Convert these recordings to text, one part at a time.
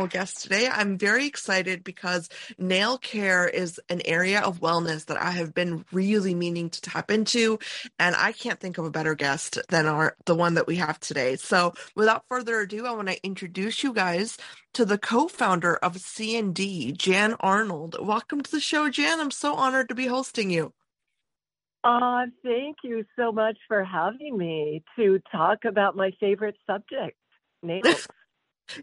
phenomenal guest today. I'm very excited because nail care is an area of wellness that I have been really meaning to tap into, and I can't think of a better guest than our the one that we have today. So, without further ado, I want to introduce you guys to the co-founder of CND, Jan Arnold. Welcome to the show, Jan. I'm so honored to be hosting you. Uh, thank you so much for having me to talk about my favorite subject, nails.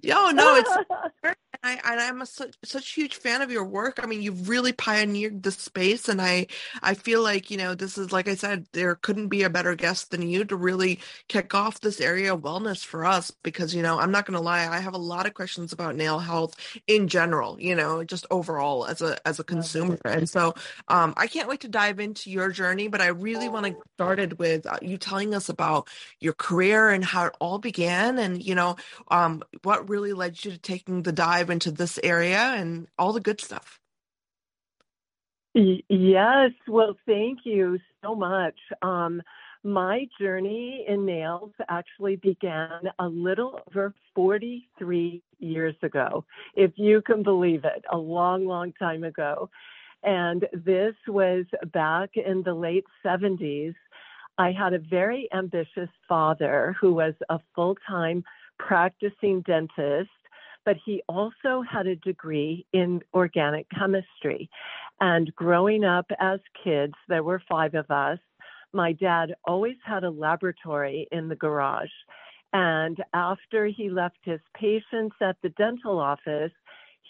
Yo, no, it's I, and I'm a such, such huge fan of your work. I mean, you've really pioneered the space, and I I feel like you know this is like I said, there couldn't be a better guest than you to really kick off this area of wellness for us. Because you know, I'm not going to lie, I have a lot of questions about nail health in general. You know, just overall as a as a consumer, and so um, I can't wait to dive into your journey. But I really want to get started with uh, you telling us about your career and how it all began, and you know, um, what really led you to taking the dive into this area and all the good stuff. Yes, well, thank you so much. Um, my journey in nails actually began a little over 43 years ago, if you can believe it, a long, long time ago. And this was back in the late 70s. I had a very ambitious father who was a full time practicing dentist but he also had a degree in organic chemistry. And growing up as kids, there were five of us. My dad always had a laboratory in the garage. And after he left his patients at the dental office,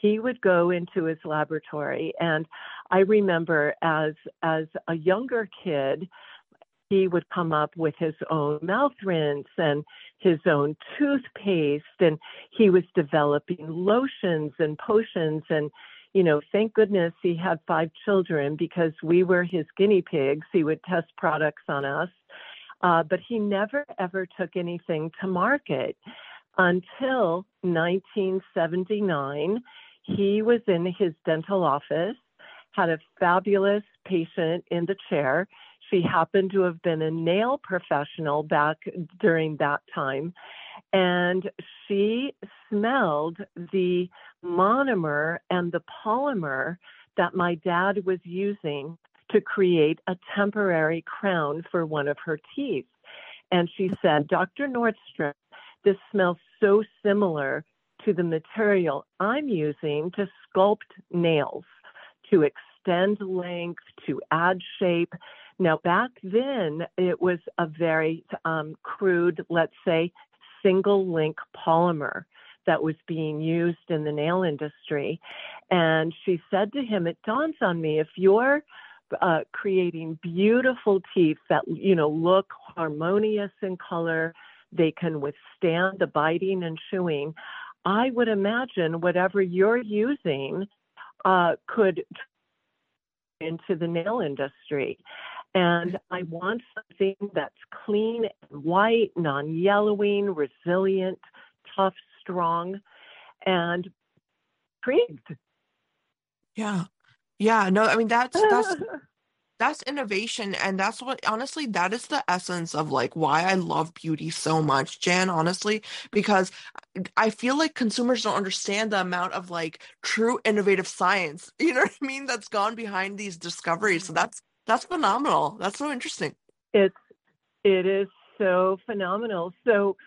he would go into his laboratory. And I remember as, as a younger kid, he would come up with his own mouth rinse and his own toothpaste and he was developing lotions and potions and you know thank goodness he had five children because we were his guinea pigs. He would test products on us uh, but he never ever took anything to market until 1979 he was in his dental office had a fabulous patient in the chair she happened to have been a nail professional back during that time. And she smelled the monomer and the polymer that my dad was using to create a temporary crown for one of her teeth. And she said, Dr. Nordstrom, this smells so similar to the material I'm using to sculpt nails, to extend length, to add shape. Now, back then, it was a very um, crude, let's say, single link polymer that was being used in the nail industry. And she said to him, It dawns on me if you're uh, creating beautiful teeth that, you know, look harmonious in color, they can withstand the biting and chewing. I would imagine whatever you're using uh, could into the nail industry. And I want something that's clean and white, non yellowing, resilient, tough, strong, and intrigued. Yeah. Yeah. No, I mean, that's, that's, that's innovation. And that's what, honestly, that is the essence of like why I love beauty so much, Jan, honestly, because I feel like consumers don't understand the amount of like true innovative science, you know what I mean, that's gone behind these discoveries. So mm-hmm. that's that's phenomenal. That's so interesting. It's it is so phenomenal. So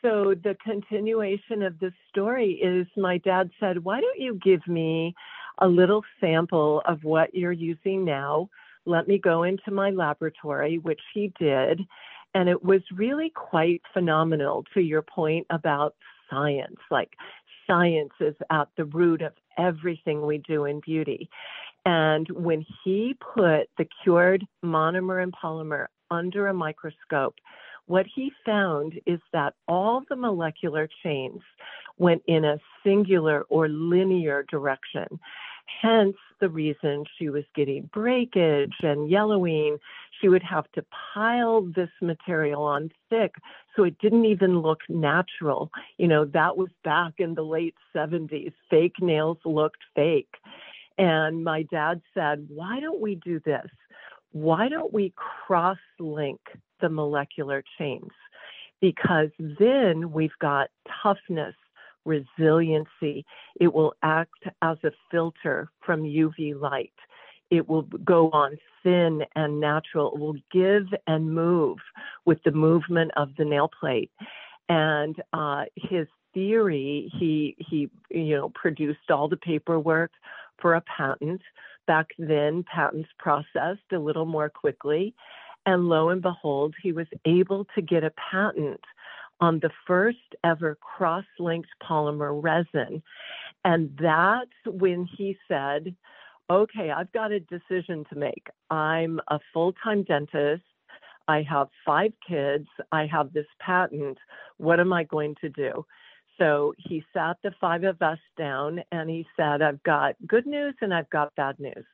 so the continuation of the story is my dad said, "Why don't you give me a little sample of what you're using now? Let me go into my laboratory," which he did, and it was really quite phenomenal to your point about science. Like science is at the root of everything we do in beauty. And when he put the cured monomer and polymer under a microscope, what he found is that all the molecular chains went in a singular or linear direction. Hence the reason she was getting breakage and yellowing. She would have to pile this material on thick so it didn't even look natural. You know, that was back in the late 70s. Fake nails looked fake. And my dad said, Why don't we do this? Why don't we cross link the molecular chains? Because then we've got toughness, resiliency. It will act as a filter from UV light. It will go on thin and natural. It will give and move with the movement of the nail plate. And uh, his theory, he he you know produced all the paperwork for a patent. Back then, patents processed a little more quickly, and lo and behold, he was able to get a patent on the first ever cross-linked polymer resin. And that's when he said, okay, I've got a decision to make. I'm a full time dentist. I have five kids. I have this patent. What am I going to do? So he sat the five of us down and he said, I've got good news and I've got bad news.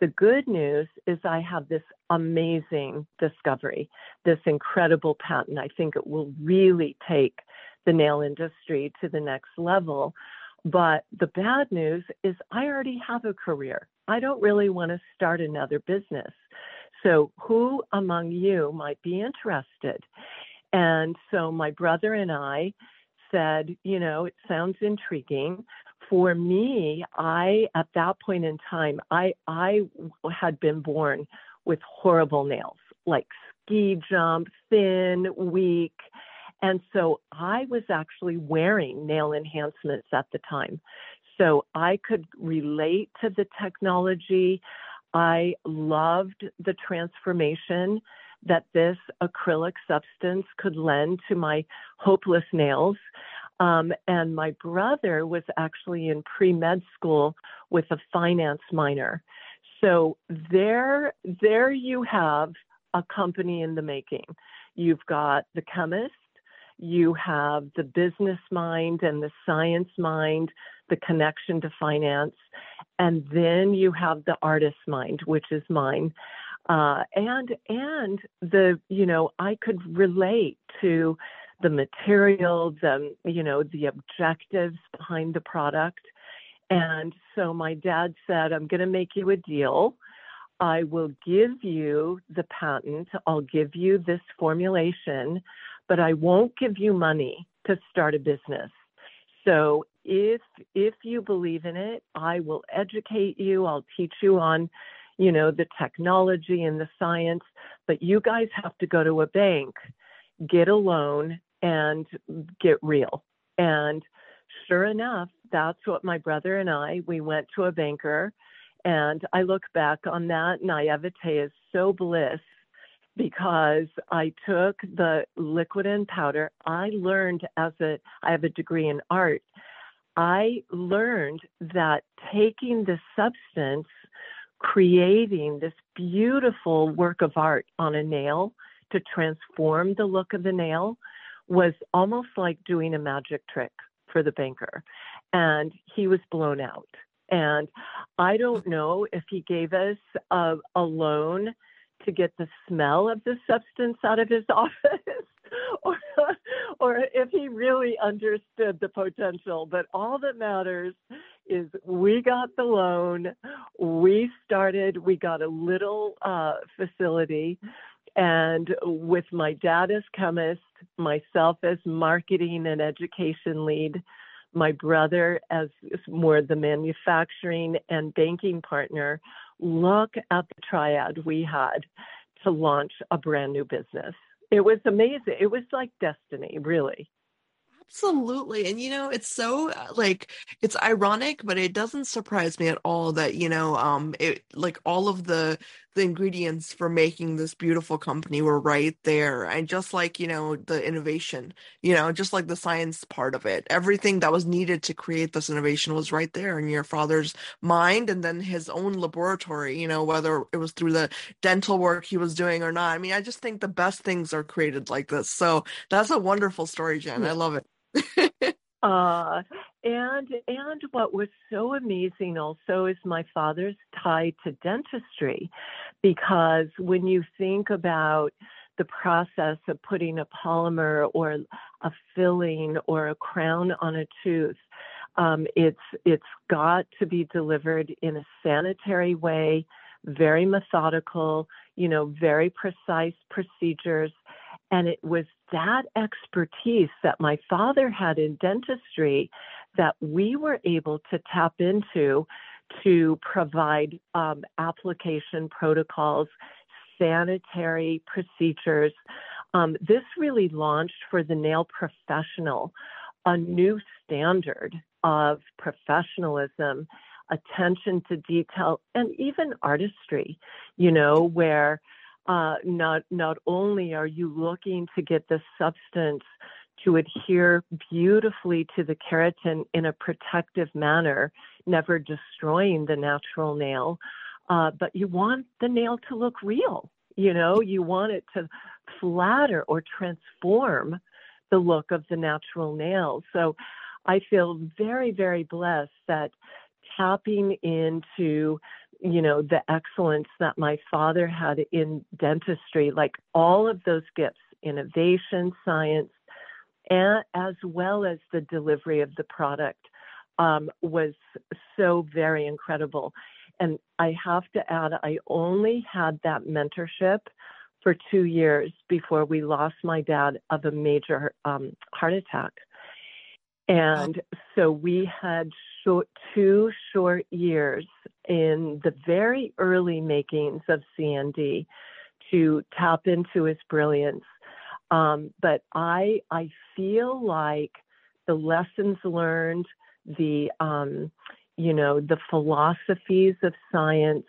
The good news is I have this amazing discovery, this incredible patent. I think it will really take the nail industry to the next level. But the bad news is I already have a career. I don't really want to start another business. So, who among you might be interested? And so, my brother and I said, you know, it sounds intriguing. For me, I, at that point in time, I, I had been born with horrible nails, like ski jump, thin, weak. And so I was actually wearing nail enhancements at the time. So I could relate to the technology. I loved the transformation that this acrylic substance could lend to my hopeless nails. Um, and my brother was actually in pre med school with a finance minor. So there, there you have a company in the making. You've got the chemist, you have the business mind and the science mind, the connection to finance, and then you have the artist mind, which is mine. Uh, and and the you know I could relate to the material, the you know the objectives behind the product, and so my dad said, "I'm going to make you a deal. I will give you the patent. I'll give you this formulation, but I won't give you money to start a business. So if if you believe in it, I will educate you. I'll teach you on, you know, the technology and the science, but you guys have to go to a bank, get a loan and get real. And sure enough, that's what my brother and I, we went to a banker and I look back on that naivete is so bliss because I took the liquid and powder. I learned as a, I have a degree in art. I learned that taking the substance, creating this beautiful work of art on a nail to transform the look of the nail was almost like doing a magic trick for the banker. And he was blown out. And I don't mm-hmm. know if he gave us a, a loan to get the smell of the substance out of his office or, or if he really understood the potential. But all that matters is we got the loan, we started, we got a little uh, facility. And with my dad as chemist, myself as marketing and education lead, my brother as more the manufacturing and banking partner, look at the triad we had to launch a brand new business. It was amazing. It was like destiny, really. Absolutely. And you know, it's so uh, like it's ironic, but it doesn't surprise me at all that, you know, um it like all of the the ingredients for making this beautiful company were right there. And just like, you know, the innovation, you know, just like the science part of it, everything that was needed to create this innovation was right there in your father's mind and then his own laboratory, you know, whether it was through the dental work he was doing or not. I mean, I just think the best things are created like this. So that's a wonderful story, Jen. I love it. uh, and and what was so amazing also is my father's tie to dentistry, because when you think about the process of putting a polymer or a filling or a crown on a tooth, um, it's it's got to be delivered in a sanitary way, very methodical, you know, very precise procedures. And it was that expertise that my father had in dentistry that we were able to tap into to provide um, application protocols, sanitary procedures. Um, this really launched for the nail professional a new standard of professionalism, attention to detail, and even artistry, you know, where uh, not not only are you looking to get the substance to adhere beautifully to the keratin in a protective manner, never destroying the natural nail, uh, but you want the nail to look real. You know, you want it to flatter or transform the look of the natural nail. So I feel very, very blessed that tapping into you know the excellence that my father had in dentistry like all of those gifts innovation science and as well as the delivery of the product um, was so very incredible and i have to add i only had that mentorship for two years before we lost my dad of a major um, heart attack and so we had short, two short years in the very early makings of CND to tap into his brilliance. Um, but I I feel like the lessons learned, the um, you know the philosophies of science,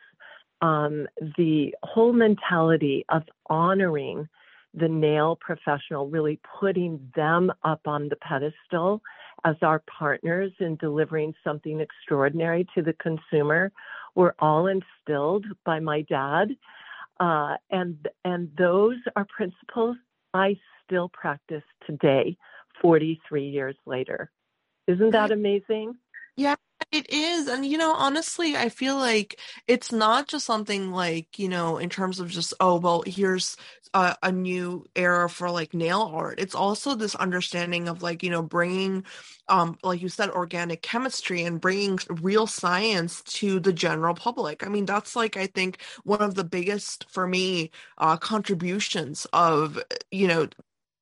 um, the whole mentality of honoring the nail professional, really putting them up on the pedestal as our partners in delivering something extraordinary to the consumer were all instilled by my dad. Uh, and and those are principles I still practice today, 43 years later. Isn't that amazing? Yeah, it is. And, you know, honestly, I feel like it's not just something like, you know, in terms of just, oh, well, here's a, a new era for like nail art. It's also this understanding of like, you know, bringing, um, like you said, organic chemistry and bringing real science to the general public. I mean, that's like, I think one of the biggest for me, uh, contributions of, you know,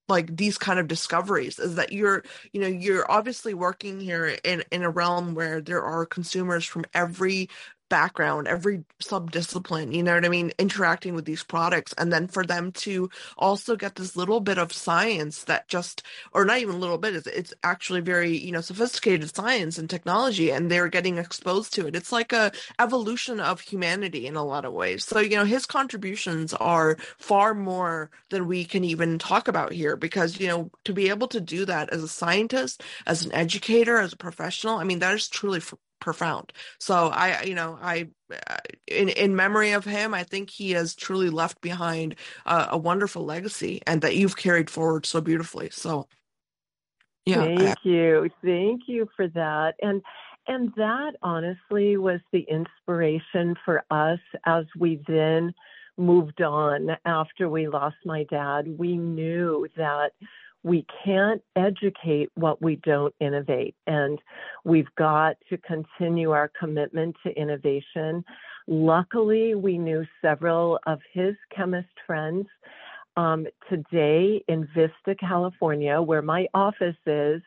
like these kind of discoveries is that you're you know you're obviously working here in in a realm where there are consumers from every background, every subdiscipline, you know what I mean, interacting with these products. And then for them to also get this little bit of science that just, or not even a little bit, it's, it's actually very, you know, sophisticated science and technology, and they're getting exposed to it. It's like a evolution of humanity in a lot of ways. So, you know, his contributions are far more than we can even talk about here because, you know, to be able to do that as a scientist, as an educator, as a professional, I mean, that is truly profound. So I, you know, I, uh, in in memory of him, I think he has truly left behind a, a wonderful legacy, and that you've carried forward so beautifully. So, yeah, thank I, you, thank you for that, and and that honestly was the inspiration for us as we then moved on after we lost my dad. We knew that we can't educate what we don't innovate. And we've got to continue our commitment to innovation. Luckily, we knew several of his chemist friends. Um, today in Vista, California, where my office is,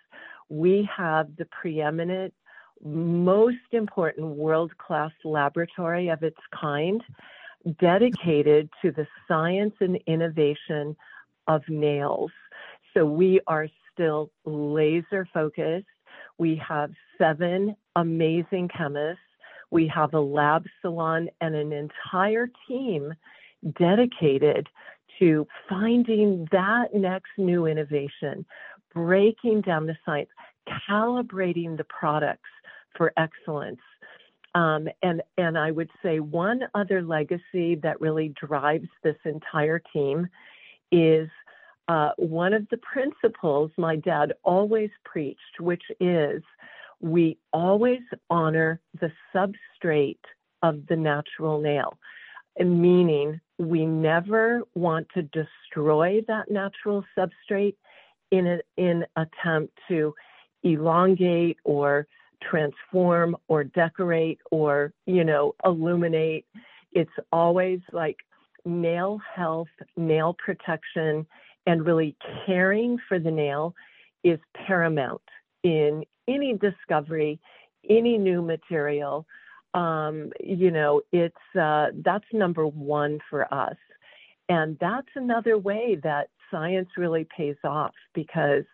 we have the preeminent, most important world class laboratory of its kind dedicated to the science and innovation of nails. So we are still laser focused. We have seven amazing chemists. We have a lab salon and an entire team dedicated to finding that next new innovation, breaking down the science, calibrating the products for excellence. Um, and and I would say one other legacy that really drives this entire team is uh, one of the principles my dad always preached, which is we always honor the substrate of the natural nail, meaning we never want to destroy that natural substrate in an in attempt to elongate or transform or decorate or you know illuminate. It's always like nail health nail protection and really caring for the nail is paramount in any discovery, any new material. Um, you know, it's uh, that's number one for us, and that's another way that science really pays off because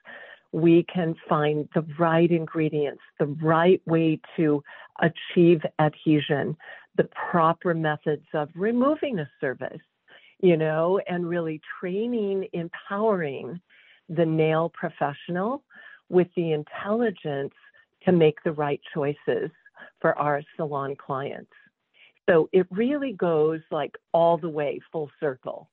we can find the right ingredients, the right way to achieve adhesion, the proper methods of removing a service, you know, and really training, empowering the nail professional with the intelligence to make the right choices for our salon clients. So it really goes like all the way full circle.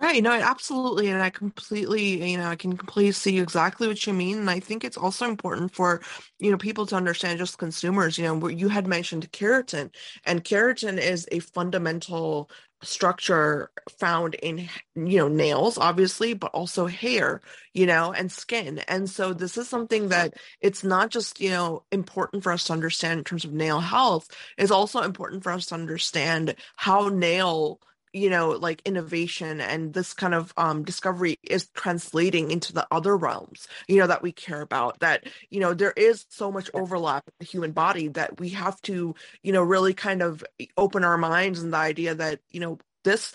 Right, no, absolutely. And I completely, you know, I can completely see exactly what you mean. And I think it's also important for, you know, people to understand just consumers, you know, where you had mentioned keratin, and keratin is a fundamental structure found in you know nails obviously but also hair you know and skin and so this is something that it's not just you know important for us to understand in terms of nail health it's also important for us to understand how nail you know like innovation and this kind of um discovery is translating into the other realms you know that we care about that you know there is so much overlap in the human body that we have to you know really kind of open our minds and the idea that you know this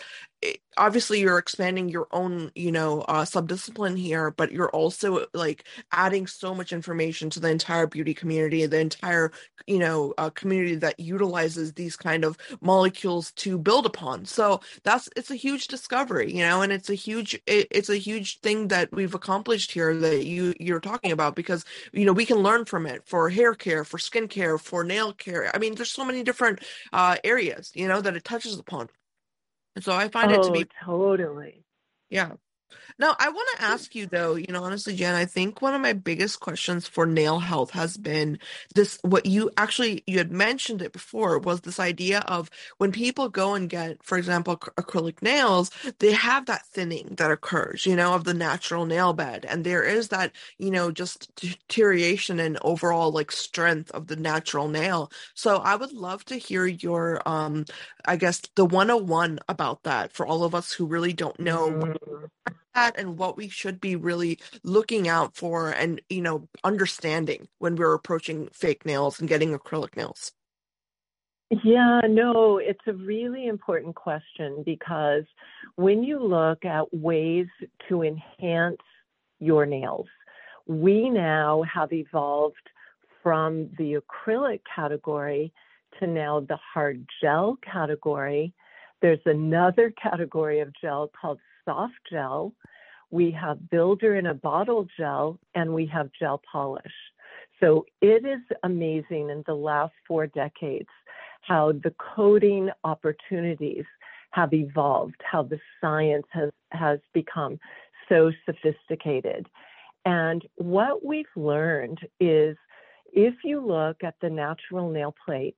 obviously you're expanding your own you know uh, subdiscipline here but you're also like adding so much information to the entire beauty community the entire you know uh, community that utilizes these kind of molecules to build upon. So that's it's a huge discovery you know and it's a huge it, it's a huge thing that we've accomplished here that you you're talking about because you know we can learn from it for hair care for skin care for nail care. I mean there's so many different uh, areas you know that it touches upon and so I find oh, it to be oh, totally. Yeah. Now, I want to ask you though, you know, honestly, Jan, I think one of my biggest questions for nail health has been this what you actually you had mentioned it before was this idea of when people go and get, for example, acrylic nails, they have that thinning that occurs, you know, of the natural nail bed. And there is that, you know, just deterioration and overall like strength of the natural nail. So I would love to hear your um I guess the 101 about that for all of us who really don't know mm-hmm and what we should be really looking out for and you know understanding when we're approaching fake nails and getting acrylic nails yeah, no, it's a really important question because when you look at ways to enhance your nails, we now have evolved from the acrylic category to now the hard gel category. There's another category of gel called soft gel, we have builder in a bottle gel, and we have gel polish. So it is amazing in the last four decades how the coating opportunities have evolved, how the science has, has become so sophisticated. And what we've learned is if you look at the natural nail plate,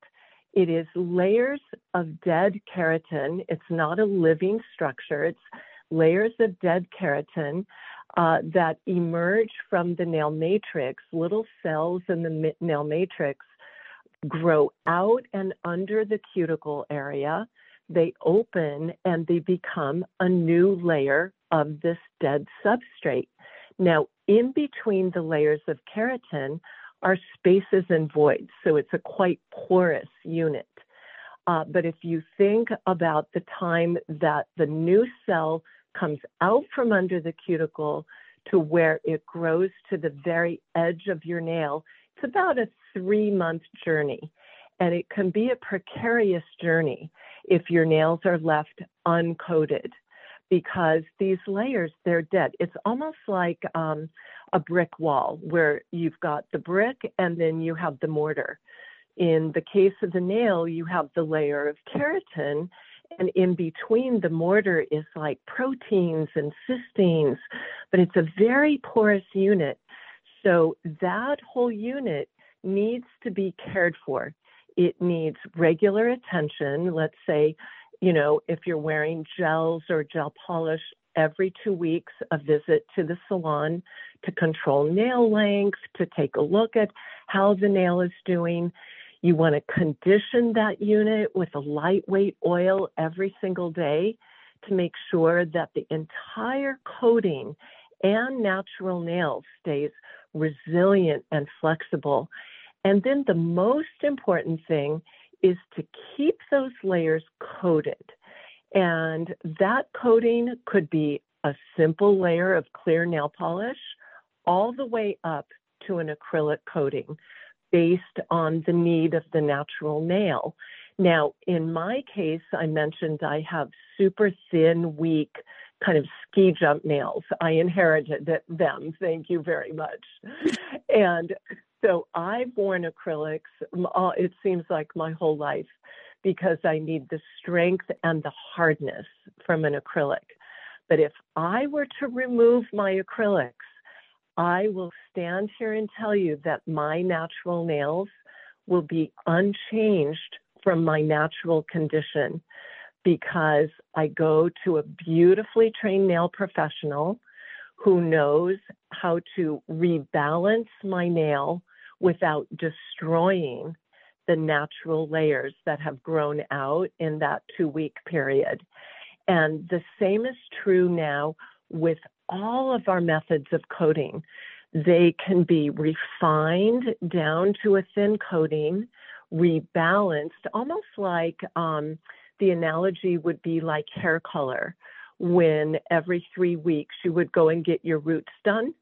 it is layers of dead keratin. It's not a living structure. It's layers of dead keratin uh, that emerge from the nail matrix. Little cells in the nail matrix grow out and under the cuticle area. They open and they become a new layer of this dead substrate. Now, in between the layers of keratin are spaces and voids, so it's a quite porous unit. Uh, but if you think about the time that the new cell comes out from under the cuticle to where it grows to the very edge of your nail. It's about a three month journey. And it can be a precarious journey if your nails are left uncoated because these layers, they're dead. It's almost like um, a brick wall where you've got the brick and then you have the mortar. In the case of the nail, you have the layer of keratin and in between the mortar is like proteins and cysteines, but it's a very porous unit. So that whole unit needs to be cared for. It needs regular attention. Let's say, you know, if you're wearing gels or gel polish every two weeks, a visit to the salon to control nail length, to take a look at how the nail is doing. You want to condition that unit with a lightweight oil every single day to make sure that the entire coating and natural nail stays resilient and flexible. And then the most important thing is to keep those layers coated. And that coating could be a simple layer of clear nail polish all the way up to an acrylic coating based on the need of the natural nail. Now, in my case, I mentioned I have super thin, weak, kind of ski jump nails. I inherited them. Thank you very much. And so I've worn acrylics, it seems like my whole life, because I need the strength and the hardness from an acrylic. But if I were to remove my acrylics, I will stand here and tell you that my natural nails will be unchanged from my natural condition because I go to a beautifully trained nail professional who knows how to rebalance my nail without destroying the natural layers that have grown out in that two week period. And the same is true now with all of our methods of coating. They can be refined down to a thin coating, rebalanced, almost like um, the analogy would be like hair color. When every three weeks you would go and get your roots done.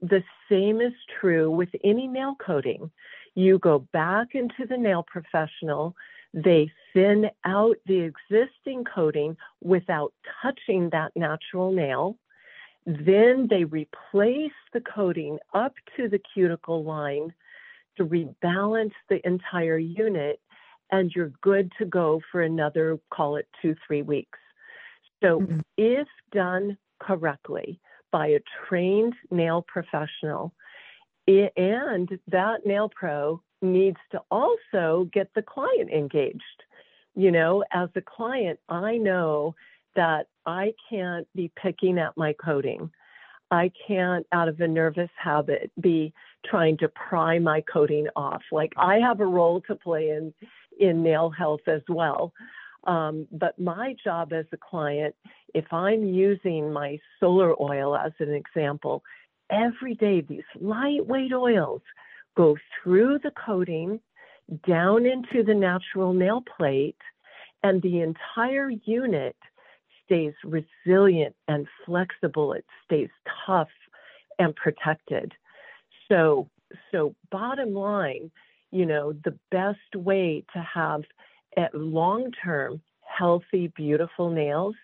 The same is true with any nail coating. You go back into the nail professional, they thin out the existing coating without touching that natural nail. Then they replace the coating up to the cuticle line to rebalance the entire unit, and you're good to go for another, call it two, three weeks. So, mm-hmm. if done correctly by a trained nail professional, it, and that nail pro needs to also get the client engaged. You know, as a client, I know that I can't be picking at my coating. I can't, out of a nervous habit, be trying to pry my coating off. Like I have a role to play in in nail health as well. Um, but my job as a client, if I'm using my SolarOil as an example, every day these lightweight oils go through the coating down into the natural nail plate, and the entire unit stays resilient and flexible. It stays tough and protected. So, so bottom line, you know, the best way to have long term healthy, beautiful nails,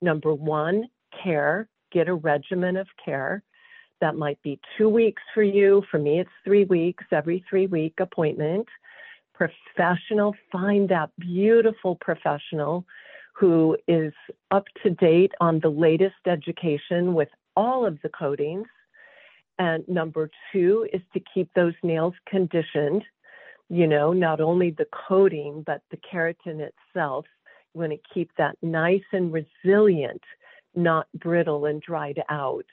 number one, care, get a regimen of care. That might be two weeks for you. For me, it's three weeks, every three week appointment. Professional, find that beautiful professional who is up to date on the latest education with all of the coatings. And number two is to keep those nails conditioned. You know, not only the coating, but the keratin itself. You want to keep that nice and resilient, not brittle and dried out.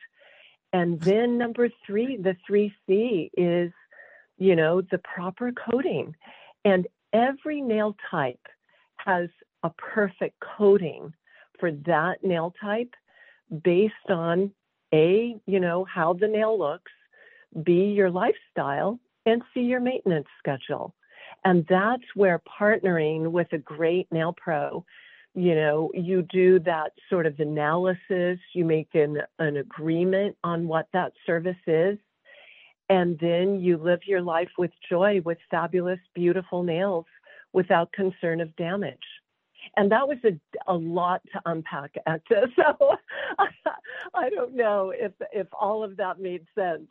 And then number three, the 3C is, you know, the proper coating. And every nail type has a perfect coating for that nail type based on A, you know, how the nail looks, B, your lifestyle, and C, your maintenance schedule. And that's where partnering with a great nail pro you know, you do that sort of analysis, you make an, an agreement on what that service is, and then you live your life with joy with fabulous, beautiful nails without concern of damage. And that was a, a lot to unpack, Ekta. So I don't know if, if all of that made sense.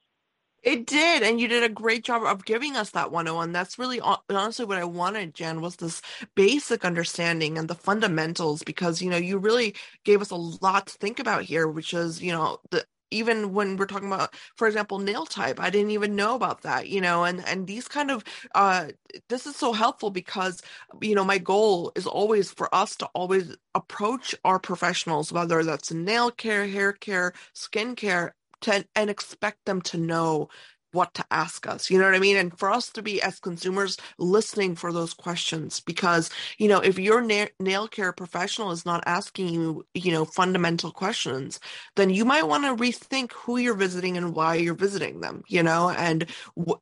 It did, and you did a great job of giving us that 101. That's really honestly what I wanted, Jen, was this basic understanding and the fundamentals because you know you really gave us a lot to think about here, which is you know the even when we're talking about for example nail type i didn't even know about that you know and and these kind of uh this is so helpful because you know my goal is always for us to always approach our professionals whether that's nail care hair care skin care to and expect them to know what to ask us. You know what I mean? And for us to be as consumers listening for those questions, because, you know, if your na- nail care professional is not asking you, you know, fundamental questions, then you might want to rethink who you're visiting and why you're visiting them, you know, and,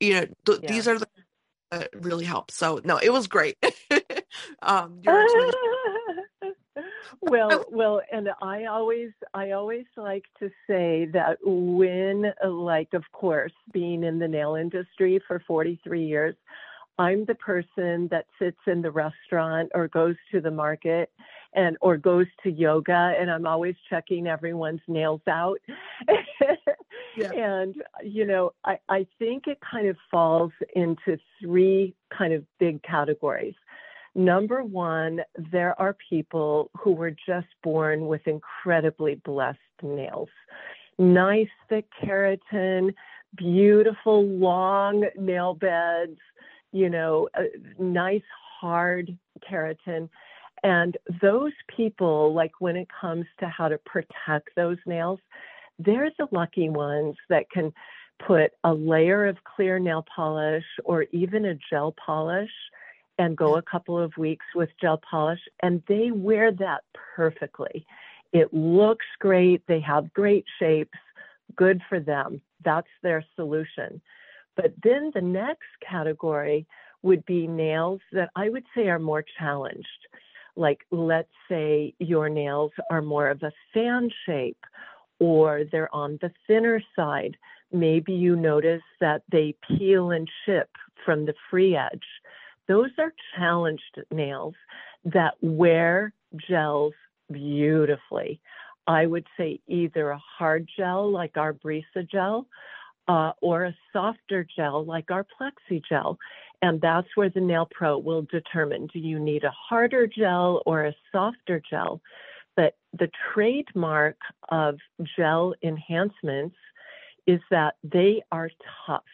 you know, th- yeah. these are the that really help. So no, it was great. um, well, well, and I always, I always like to say that when, uh, like, of course, being in the nail industry for 43 years, I'm the person that sits in the restaurant or goes to the market and or goes to yoga and I'm always checking everyone's nails out. yeah. And you know, I, I think it kind of falls into three kind of big categories. Number one, there are people who were just born with incredibly blessed nails. Nice, thick keratin, beautiful, long nail beds, you know, uh, nice, hard keratin. And those people, like when it comes to how to protect those nails, they're the lucky ones that can put a layer of clear nail polish or even a gel polish and go a couple of weeks with gel polish, and they wear that perfectly. It looks great, they have great shapes, good for them. That's their solution. But then the next category would be nails that I would say are more challenged. Like, let's say your nails are more of a fan shape or they're on the thinner side. Maybe you notice that they peel and chip from the free edge. Those are challenged nails that wear gels beautifully. I would say either a hard gel like our Brisa gel uh, or a softer gel like our Plexi gel. And that's where the Nail Pro will determine do you need a harder gel or a softer gel? But the trademark of gel enhancements is that they are tough.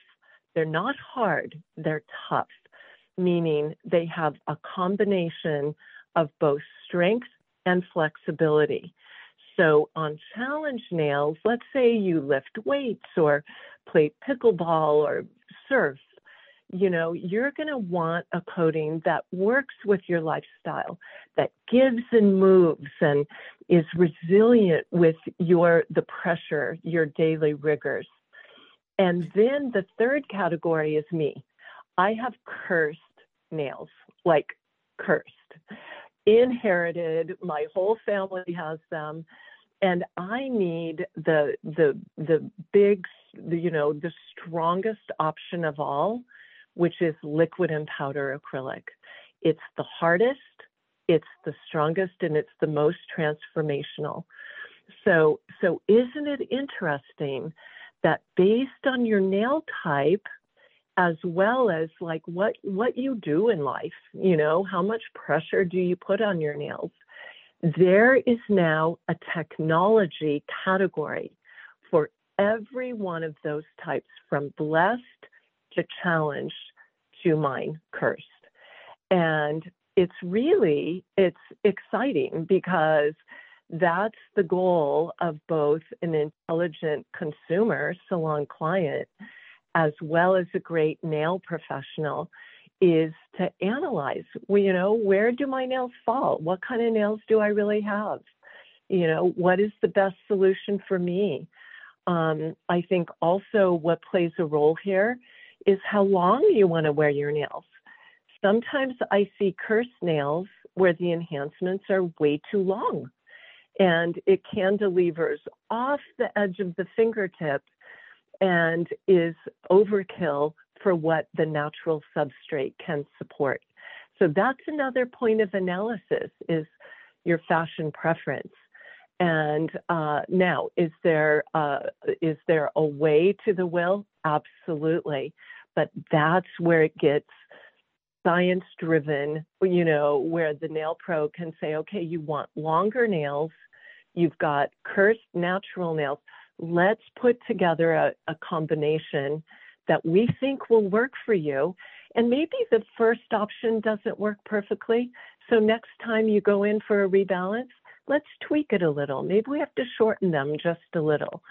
They're not hard, they're tough meaning they have a combination of both strength and flexibility. So on challenge nails, let's say you lift weights or play pickleball or surf, you know, you're going to want a coating that works with your lifestyle, that gives and moves and is resilient with your the pressure, your daily rigors. And then the third category is me. I have cursed nails, like cursed, inherited. My whole family has them, and I need the the the big, the, you know, the strongest option of all, which is liquid and powder acrylic. It's the hardest, it's the strongest, and it's the most transformational. So, so isn't it interesting that based on your nail type, as well as like what what you do in life you know how much pressure do you put on your nails? There is now a technology category for every one of those types from blessed to challenged to mine cursed. And it's really it's exciting because that's the goal of both an intelligent consumer salon client as well as a great nail professional is to analyze you know where do my nails fall? What kind of nails do i really have? You know what is the best solution for me? Um, i think also what plays a role here is how long you want to wear your nails. Sometimes i see cursed nails where the enhancements are way too long and it cantilevers off the edge of the fingertip and is overkill for what the natural substrate can support. So that's another point of analysis is your fashion preference. And uh, now, is there uh, is there a way to the will? Absolutely, but that's where it gets science driven. You know, where the nail pro can say, okay, you want longer nails, you've got cursed natural nails let's put together a, a combination that we think will work for you. And maybe the first option doesn't work perfectly. So next time you go in for a rebalance, let's tweak it a little. Maybe we have to shorten them just a little.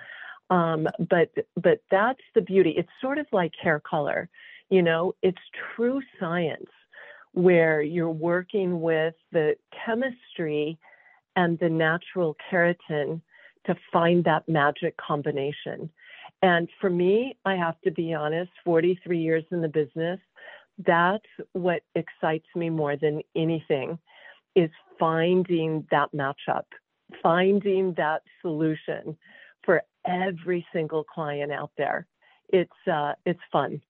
Um, but but that's the beauty. It's sort of like hair color, you know. It's true science where you're working with the chemistry and the natural keratin to find that magic combination. And for me, I have to be honest, 43 years in the business, that's what excites me more than anything is finding that matchup, finding that solution for every single client out there. It's uh, it's fun.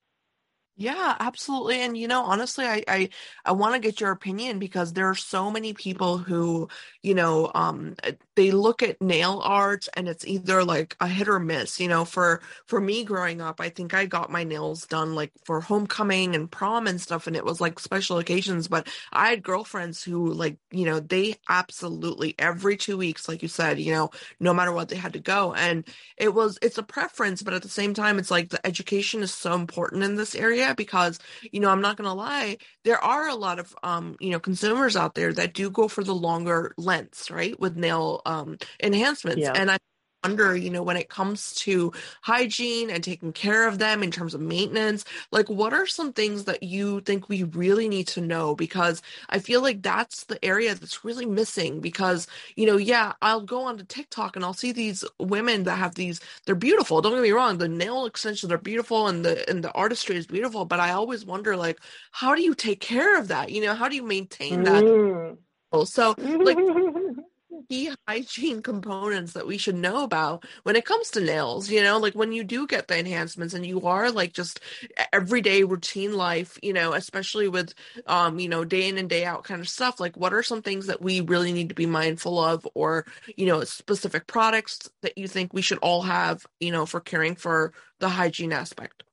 Yeah, absolutely. And you know, honestly, I I, I want to get your opinion because there are so many people who, you know, um uh, they look at nail art and it's either like a hit or miss. You know, for for me growing up, I think I got my nails done like for homecoming and prom and stuff and it was like special occasions, but I had girlfriends who like, you know, they absolutely every 2 weeks like you said, you know, no matter what they had to go and it was it's a preference, but at the same time it's like the education is so important in this area because you know i'm not going to lie there are a lot of um you know consumers out there that do go for the longer lengths right with nail um enhancements yeah. and i wonder, you know, when it comes to hygiene and taking care of them in terms of maintenance, like what are some things that you think we really need to know? Because I feel like that's the area that's really missing. Because, you know, yeah, I'll go onto TikTok and I'll see these women that have these, they're beautiful. Don't get me wrong, the nail extensions are beautiful and the and the artistry is beautiful, but I always wonder like, how do you take care of that? You know, how do you maintain that? Mm. So like key hygiene components that we should know about when it comes to nails you know like when you do get the enhancements and you are like just everyday routine life you know especially with um you know day in and day out kind of stuff like what are some things that we really need to be mindful of or you know specific products that you think we should all have you know for caring for the hygiene aspect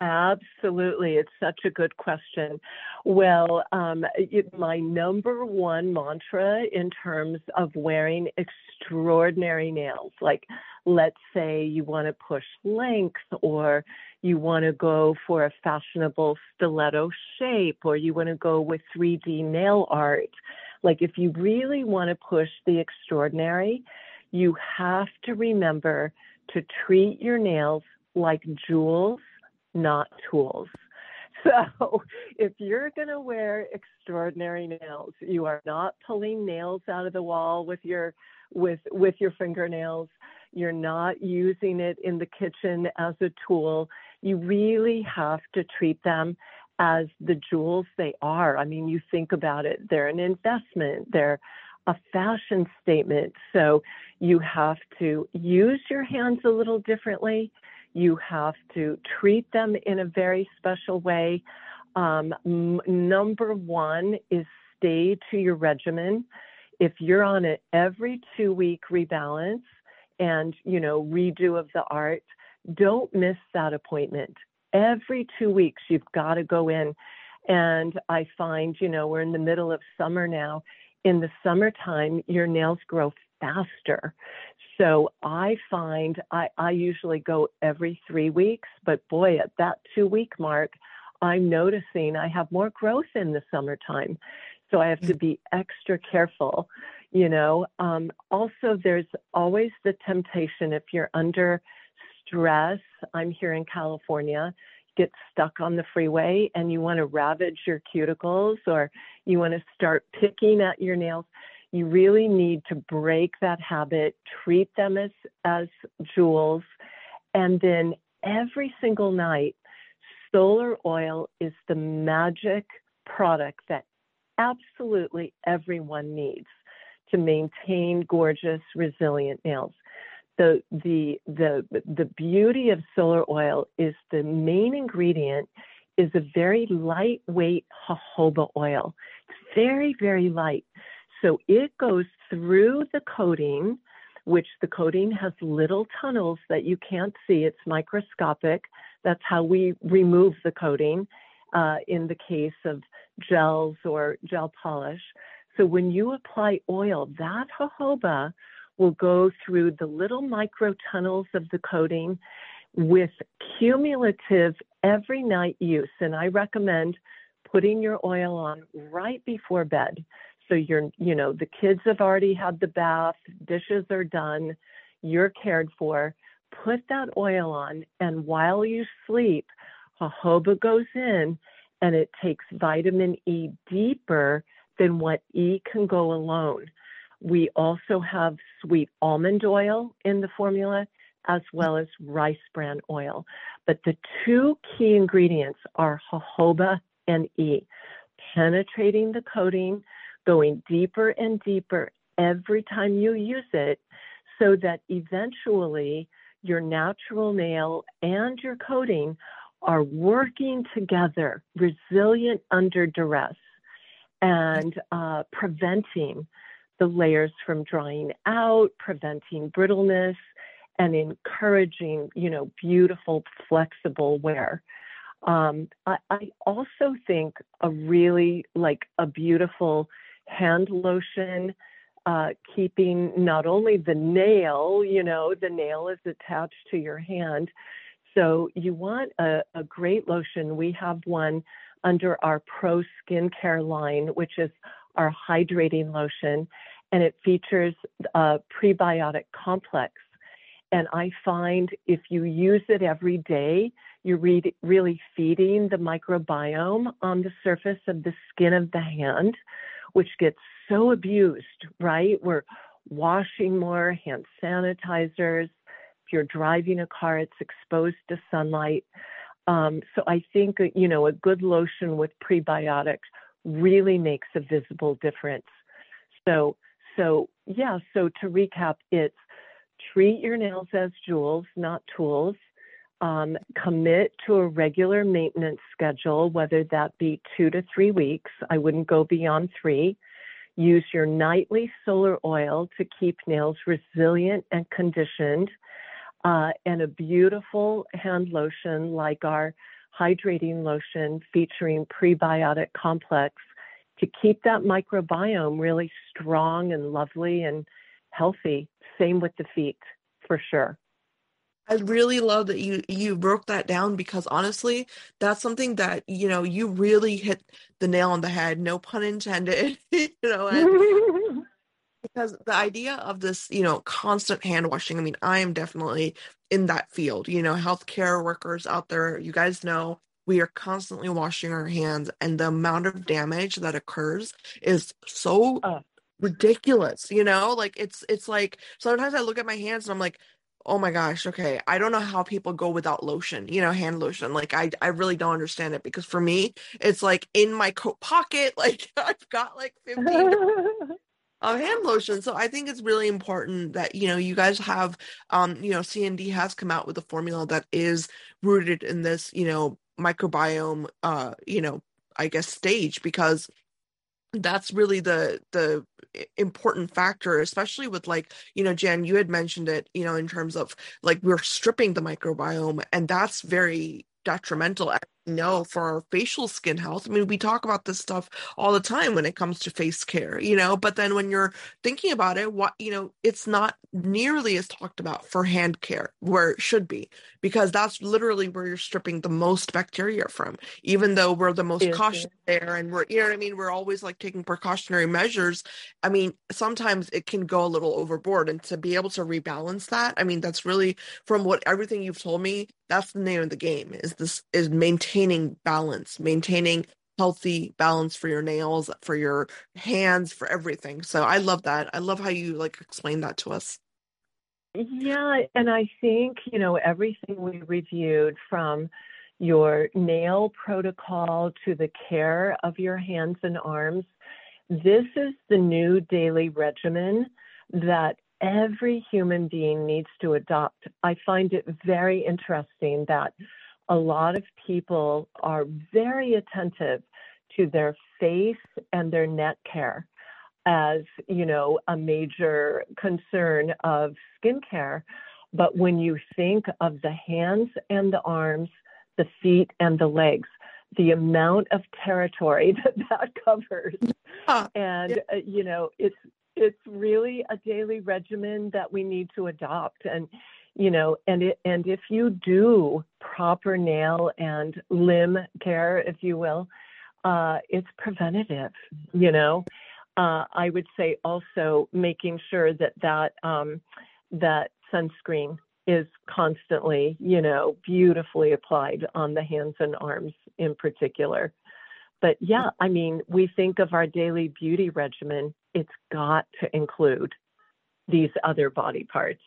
Absolutely. It's such a good question. Well, um, it, my number one mantra in terms of wearing extraordinary nails, like let's say you want to push length or you want to go for a fashionable stiletto shape or you want to go with 3D nail art. Like if you really want to push the extraordinary, you have to remember to treat your nails like jewels not tools. So if you're going to wear extraordinary nails, you are not pulling nails out of the wall with your with with your fingernails. You're not using it in the kitchen as a tool. You really have to treat them as the jewels they are. I mean, you think about it, they're an investment. They're a fashion statement. So you have to use your hands a little differently. You have to treat them in a very special way. Um, m- number one is stay to your regimen. If you're on an every two week rebalance and, you know, redo of the art, don't miss that appointment. Every two weeks, you've got to go in. And I find, you know, we're in the middle of summer now. In the summertime, your nails grow faster. So I find I, I usually go every three weeks, but boy, at that two week mark, I'm noticing I have more growth in the summertime. So I have to be extra careful, you know. Um, also, there's always the temptation if you're under stress. I'm here in California, get stuck on the freeway and you want to ravage your cuticles or you want to start picking at your nails you really need to break that habit, treat them as, as jewels, and then every single night, solar oil is the magic product that absolutely everyone needs to maintain gorgeous, resilient nails. The, the, the, the beauty of SolarOil is the main ingredient is a very lightweight jojoba oil. It's very, very light. So it goes through the coating, which the coating has little tunnels that you can't see. It's microscopic. That's how we remove the coating uh, in the case of gels or gel polish. So when you apply oil, that jojoba will go through the little micro tunnels of the coating with cumulative every night use. And I recommend putting your oil on right before bed. So you're, you know, the kids have already had the bath, dishes are done, you're cared for. put that oil on, and while you sleep, jojoba goes in and it takes vitamin E deeper than what E can go alone. We also have sweet almond oil in the formula as well as rice bran oil. But the two key ingredients are jojoba and E, penetrating the coating, going deeper and deeper every time you use it so that eventually your natural nail and your coating are working together, resilient under duress, and uh, preventing the layers from drying out, preventing brittleness, and encouraging, you know, beautiful, flexible wear. Um, I, I also think a really like a beautiful hand lotion, uh, keeping not only the nail, you know, the nail is attached to your hand. So you want a, a great lotion. We have one under our Pro Skincare line, which is our hydrating lotion, and it features a prebiotic complex. And I find if you use it every day, you're re- really feeding the microbiome on the surface of the skin of the hand, which gets so abused, right? We're washing more, hand sanitizers. If you're driving a car, it's exposed to sunlight. Um, so I think, you know, a good lotion with prebiotics really makes a visible difference. So, so yeah, so to recap, it's treat your nails as jewels, not tools. Um, commit to a regular maintenance schedule, whether that be two to three weeks. I wouldn't go beyond three. Use your nightly SolarOil to keep nails resilient and conditioned. Uh, and a beautiful hand lotion like our hydrating lotion featuring prebiotic complex to keep that microbiome really strong and lovely and healthy. Same with the feet, for sure. I really love that you you broke that down because honestly, that's something that, you know, you really hit the nail on the head, no pun intended, you know, and because the idea of this, you know, constant hand washing, I mean, I am definitely in that field, you know, healthcare workers out there, you guys know we are constantly washing our hands and the amount of damage that occurs is so uh. ridiculous, you know? Like it's it's like sometimes I look at my hands and I'm like, oh my gosh, okay, I don't know how people go without lotion, you know, hand lotion. Like I I really don't understand it because for me, it's like in my coat pocket, like I've got like 15 of hand lotion. So I think it's really important that, you know, you guys have um, you know, CND has come out with a formula that is rooted in this, you know, microbiome uh, you know, I guess stage because that's really the the important factor especially with like you know jan you had mentioned it you know in terms of like we're stripping the microbiome and that's very detrimental know for our facial skin health. I mean, we talk about this stuff all the time when it comes to face care, you know, but then when you're thinking about it, what, you know, it's not nearly as talked about for hand care where it should be, because that's literally where you're stripping the most bacteria from, even though we're the most cautious there and we're, you know what I mean? We're always like taking precautionary measures. I mean, sometimes it can go a little overboard and to be able to rebalance that, I mean, that's really from what everything you've told me, that's the name of the game is this is maintaining balance maintaining healthy balance for your nails for your hands for everything. So i love that. I love how you like explain that to us. Yeah and i think you know everything we reviewed from your nail protocol to the care of your hands and arms this is the new daily regimen that every human being needs to adopt. I find it very interesting that a lot of people are very attentive to their face and their neck care as, you know, a major concern of skincare. But when you think of the hands and the arms, the feet and the legs, the amount of territory that that covers. and, uh, you know, it's it's really a daily regimen that we need to adopt and you know and it and if you do proper nail and limb care if you will uh, it's preventative you know uh, i would say also making sure that that um, that sunscreen is constantly, you know, beautifully applied on the hands and arms in particular. But yeah, I mean, we think of our daily beauty regimen, it's got to include these other body parts.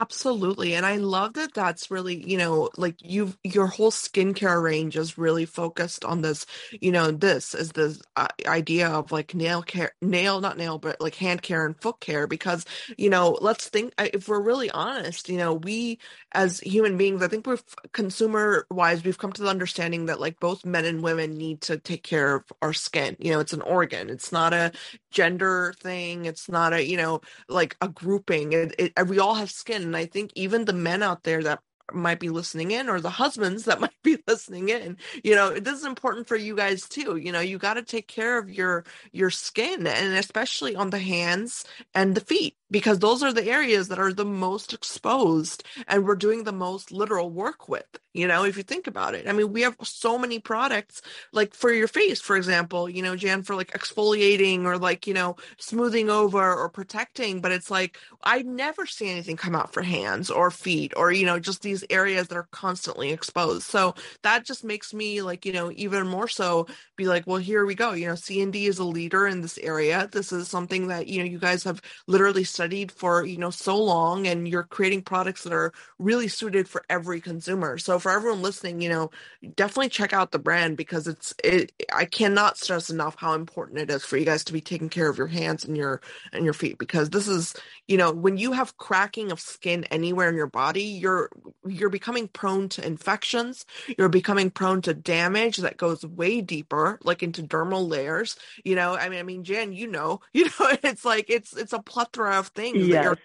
Absolutely. And I love that that's really, you know, like you've your whole skincare range is really focused on this, you know, this is the uh, idea of like nail care, nail, not nail, but like hand care and foot care. Because, you know, let's think, if we're really honest, you know, we as human beings, I think we're consumer wise, we've come to the understanding that like both men and women need to take care of our skin. You know, it's an organ, it's not a gender thing, it's not a, you know, like a grouping. It, it, we all have skin and I think even the men out there that might be listening in or the husbands that might be listening in you know this is important for you guys too. You know you got to take care of your your skin and especially on the hands and the feet because those are the areas that are the most exposed and we're doing the most literal work with you know if you think about it. I mean we have so many products like for your face for example you know jan for like exfoliating or like you know smoothing over or protecting but it's like i never see anything come out for hands or feet or you know just these areas that are constantly exposed. So that just makes me like you know even more so be like well here we go. You know CND is a leader in this area. This is something that you know you guys have literally studied studied for you know so long and you're creating products that are really suited for every consumer. So for everyone listening you know definitely check out the brand because it's it i cannot stress enough how important it is for you guys to be taking care of your hands and your and your feet because this is you know when you have cracking of skin anywhere in your body you're you're becoming prone to infections. You're becoming prone to damage that goes way deeper like into dermal layers. You know i mean i mean jan you know you know it's like it's it's a plethora of things yes.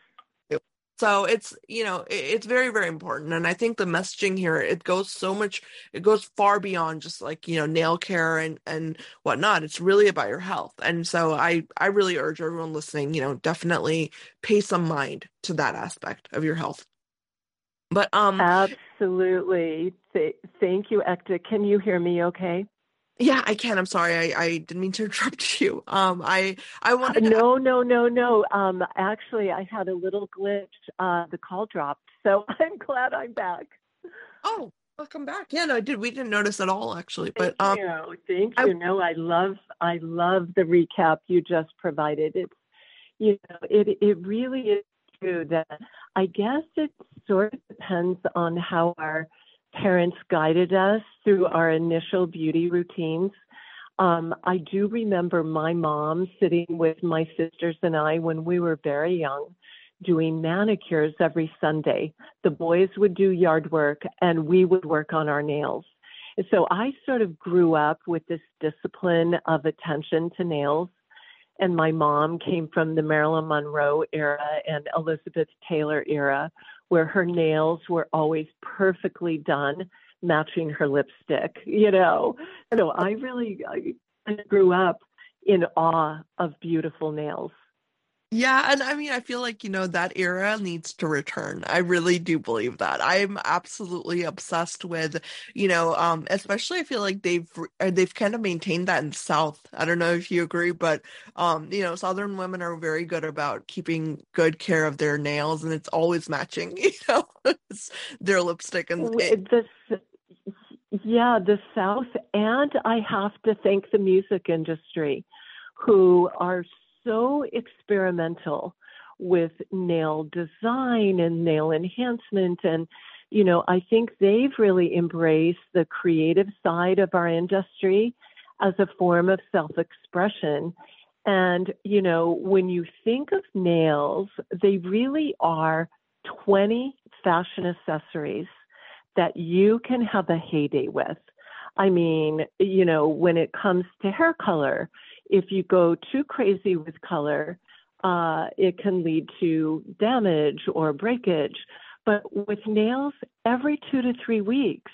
so it's you know it's very very important. And i think the messaging here it goes so much it goes far beyond just like you know nail care and and whatnot. It's really about your health. And so i i really urge everyone listening you know definitely pay some mind to that aspect of your health. But um absolutely. Th- thank you ekta. Can you hear me okay yeah, I can. I'm sorry. I, I didn't mean to interrupt you. Um, I I wanted to... No, no, no, no. Um, actually, I had a little glitch. Uh, the call dropped, so I'm glad I'm back. Oh, welcome back. Yeah, no, I did. We didn't notice at all, actually. But um, thank you. Thank you. I... No, I love I love the recap you just provided. It's you know, it it really is true that I guess it sort of depends on how our parents guided us through our initial beauty routines. Um, I do remember my mom sitting with my sisters and I when we were very young doing manicures every Sunday. The boys would do yard work and we would work on our nails. So I sort of grew up with this discipline of attention to nails. And my mom came from the Marilyn Monroe era and Elizabeth Taylor era, where her nails were always perfectly done, matching her lipstick, you know. So I really I grew up in awe of beautiful nails. Yeah, and I mean, I feel like, you know, that era needs to return. I really do believe that. I'm absolutely obsessed with, you know, um, especially I feel like they've uh, they've kind of maintained that in the South. I don't know if you agree, but um, you know, Southern women are very good about keeping good care of their nails, and it's always matching, you know, their lipstick and it, the, yeah, the South, and I have to thank the music industry, who are so experimental with nail design and nail enhancement. And you know i think they've really embraced the creative side of our industry as a form of self-expression. And you know when you think of nails they really are 20 fashion accessories that you can have a heyday with. I mean you know when it comes to hair color if you go too crazy with color, uh, it can lead to damage or breakage. But with nails, every two to three weeks,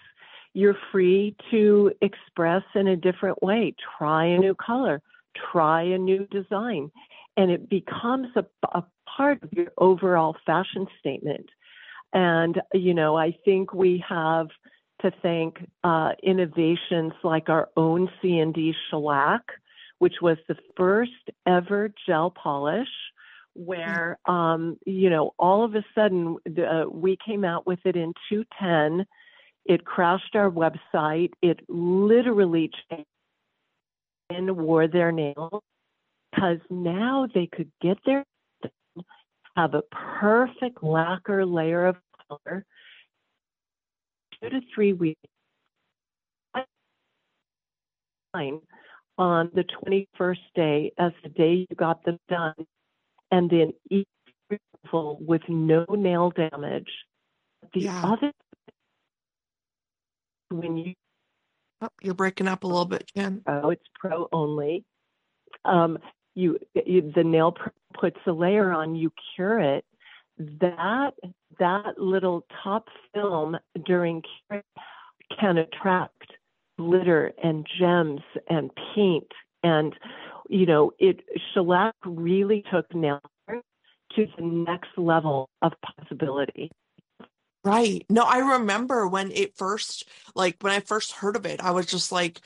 you're free to express in a different way. Try a new color, try a new design, and it becomes a, a part of your overall fashion statement. And, you know, I think we have to thank uh, innovations like our own CND shellac which was the first ever gel polish where um, you know all of a sudden uh, we came out with it in 210 it crashed our website. It literally changed and wore their nails because now they could get their have a perfect lacquer layer of color. Two to three weeks on the 21st day as the day you got them done and then each removal with no nail damage. The yeah. other when you oh, you're breaking up a little bit, Jen. Oh, it's pro only. Um, you, you the nail puts a layer on, you cure it. That that little top film during cure can attract glitter and gems and paint and you know, it shellac really took nail art to the next level of possibility. Right. No, I remember when it first, like when I first heard of it, I was just like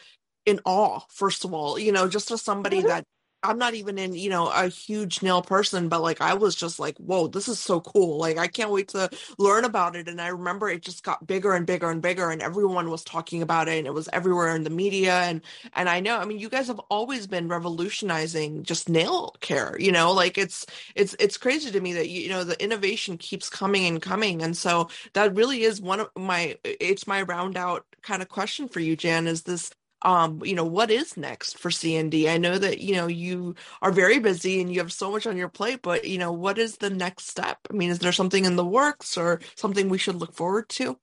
in awe, first of all, you know, just as somebody mm-hmm. that I'm not even in, you know, a huge nail person, but like I was just like, whoa, this is so cool. Like I can't wait to learn about it. And I remember it just got bigger and bigger and bigger and everyone was talking about it and it was everywhere in the media. And and I know, I mean, you guys have always been revolutionizing just nail care, you know, like it's it's it's crazy to me that you know the innovation keeps coming and coming. And so that really is one of my it's my round out kind of question for you, Jan, is this um, you know, what is next for CND? I know that, you know, you are very busy and you have so much on your plate, but, you know, what is the next step? I mean, is there something in the works or something we should look forward to?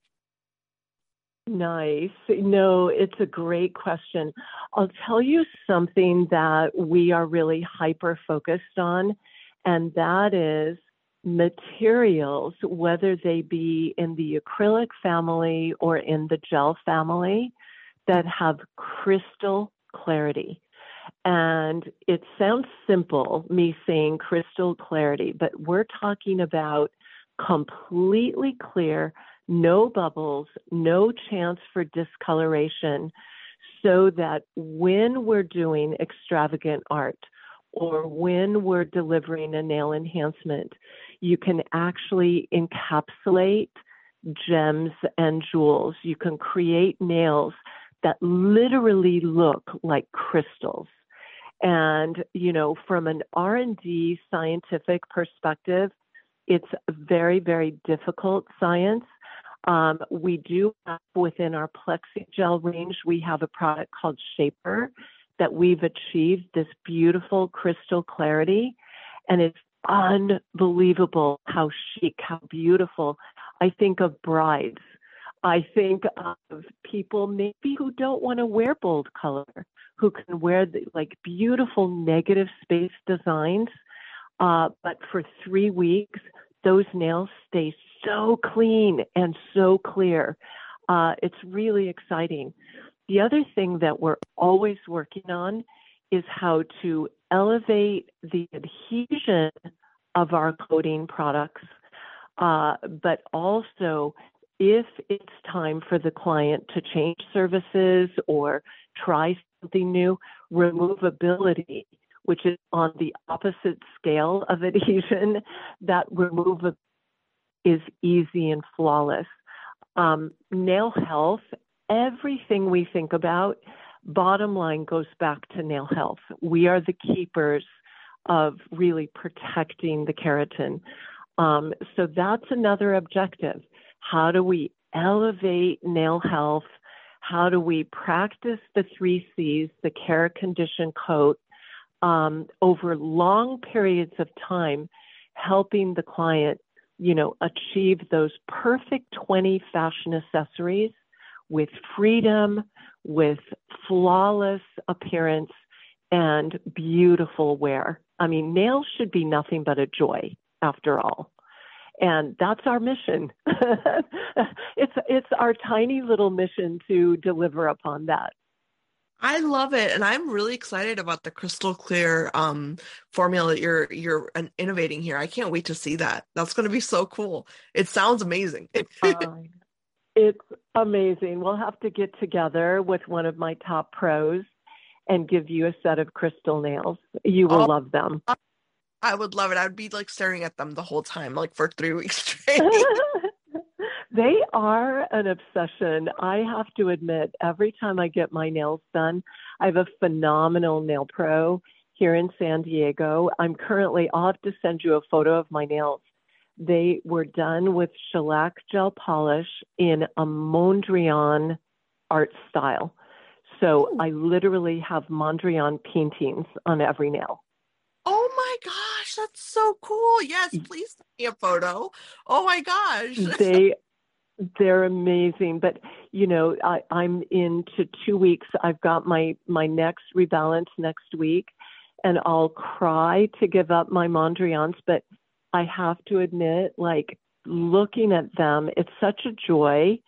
Nice. No, it's a great question. I'll tell you something that we are really hyper focused on, and that is materials, whether they be in the acrylic family or in the gel family that have crystal clarity. And it sounds simple, me saying crystal clarity, but we're talking about completely clear, no bubbles, no chance for discoloration, so that when we're doing extravagant art or when we're delivering a nail enhancement, you can actually encapsulate gems and jewels. You can create nails that literally look like crystals. And, you know, from an R&D scientific perspective, it's very, very difficult science. Um, we do have within our PlexiGel range, we have a product called Shaper that we've achieved this beautiful crystal clarity. And it's unbelievable how chic, how beautiful. I think of brides I think of people maybe who don't want to wear bold color, who can wear the, like beautiful negative space designs, uh, but for three weeks, those nails stay so clean and so clear. Uh, it's really exciting. The other thing that we're always working on is how to elevate the adhesion of our coating products, uh, but also if it's time for the client to change services or try something new, removability, which is on the opposite scale of adhesion, that remove is easy and flawless. Um, nail health, everything we think about, bottom line goes back to nail health. We are the keepers of really protecting the keratin. Um, so that's another objective how do we elevate nail health? How do we practice the three C's, the care, condition, coat, um, over long periods of time, helping the client, you know, achieve those perfect 20 fashion accessories with freedom, with flawless appearance, and beautiful wear. I mean, nails should be nothing but a joy after all and that's our mission. it's it's our tiny little mission to deliver upon that. I love it, and I'm really excited about the crystal clear um, formula that you're you're innovating here. I can't wait to see that. That's going to be so cool. It sounds amazing. it's amazing. We'll have to get together with one of my top pros and give you a set of crystal nails. You will oh, love them. I would love it. I'd be like staring at them the whole time, like for three weeks straight. they are an obsession. I have to admit, every time I get my nails done, I have a phenomenal nail pro here in San Diego. I'm currently, I'll have to send you a photo of my nails. They were done with shellac gel polish in a Mondrian art style. So I literally have Mondrian paintings on every nail. Oh my gosh, that's so cool. Yes, please send me a photo. Oh my gosh. they they're amazing. But you know, I, I'm into two weeks. I've got my my next rebalance next week and I'll cry to give up my Mondrians, but I have to admit, like looking at them, it's such a joy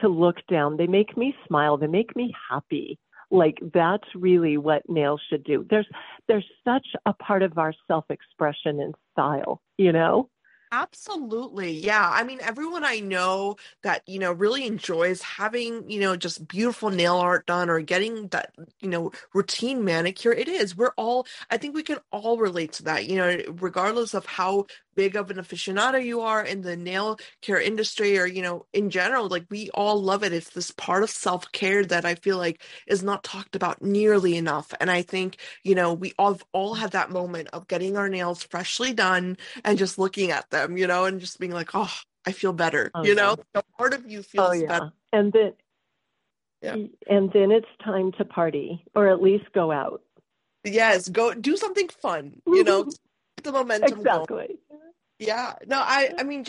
to look down. They make me smile. They make me happy. Like that's really what nails should do. There's there's such a part of our self-expression and style, you know? Absolutely. Yeah. I mean, everyone I know that, you know, really enjoys having, you know, just beautiful nail art done or getting that, you know, routine manicure, it is. We're all, I think we can all relate to that, you know, regardless of how big of an aficionado you are in the nail care industry or you know in general like we all love it it's this part of self-care that i feel like is not talked about nearly enough and i think you know we all have all had that moment of getting our nails freshly done and just looking at them you know and just being like oh i feel better oh, you know yeah. part of you oh, feels oh, yeah. better and then yeah. and then it's time to party or at least go out yes go do something fun you know mm-hmm. the momentum exactly going. Yeah. No, I I mean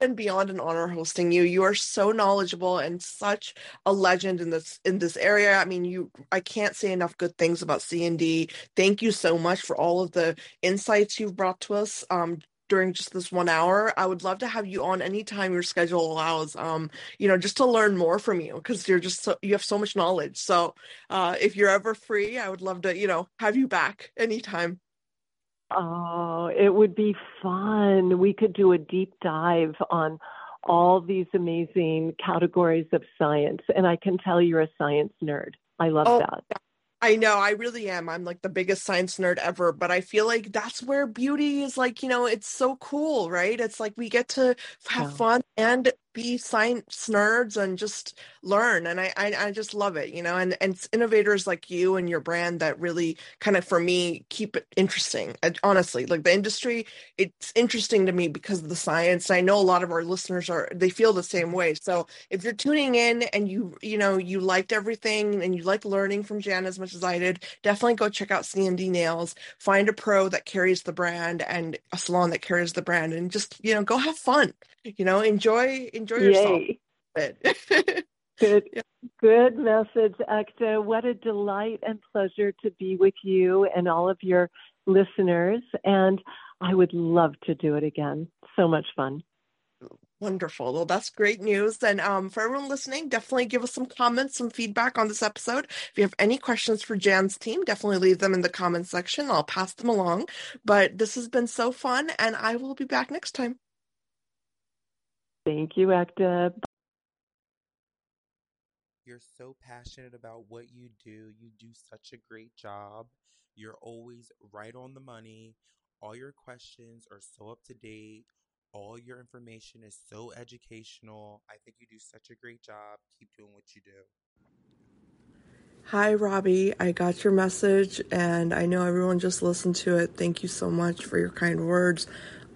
and beyond an honor hosting you. You are so knowledgeable and such a legend in this in this area. I mean, you I can't say enough good things about CND. Thank you so much for all of the insights you've brought to us um during just this one hour. I would love to have you on anytime your schedule allows. Um, you know, just to learn more from you because you're just so, you have so much knowledge. So, uh, if you're ever free, I would love to, you know, have you back anytime. Oh, it would be fun. We could do a deep dive on all these amazing categories of science. And I can tell you're a science nerd. I love oh, that. I know, I really am. I'm like the biggest science nerd ever, but I feel like that's where beauty is like, you know, it's so cool, right? It's like we get to have yeah. fun and be science nerds and just learn and I, I, I just love it you know and and innovators like you and your brand that really kind of for me keep it interesting honestly like the industry it's interesting to me because of the science i know a lot of our listeners are they feel the same way so if you're tuning in and you you know you liked everything and you like learning from jan as much as i did definitely go check out CND nails find a pro that carries the brand and a salon that carries the brand and just you know go have fun you know enjoy yourself good yeah. good message Ekta what a delight and pleasure to be with you and all of your listeners and i would love to do it again so much fun Wonderful. Well, that's great news. And um, for everyone listening, definitely give us some comments, some feedback on this episode. If you have any questions for Jan's team, definitely leave them in the comments section. I'll pass them along. But this has been so fun, and I will be back next time. Thank you, Ekta. You're so passionate about what you do. You do such a great job. You're always right on the money. All your questions are so up to date. All your information is so educational. I think you do such a great job. Keep doing what you do. Hi, Robbie. I got your message and I know everyone just listened to it. Thank you so much for your kind words.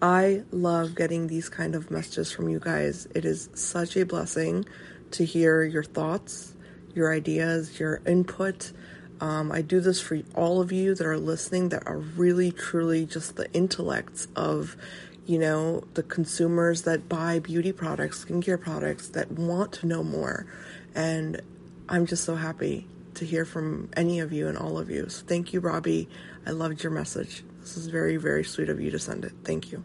I love getting these kind of messages from you guys. It is such a blessing to hear your thoughts, your ideas, your input. Um, I do this for all of you that are listening that are really, truly just the intellects of, you know, the consumers that buy beauty products, skincare products that want to know more. And I'm just so happy to hear from any of you and all of you. So thank you, Robbie. I loved your message. This is very, very sweet of you to send it. Thank you.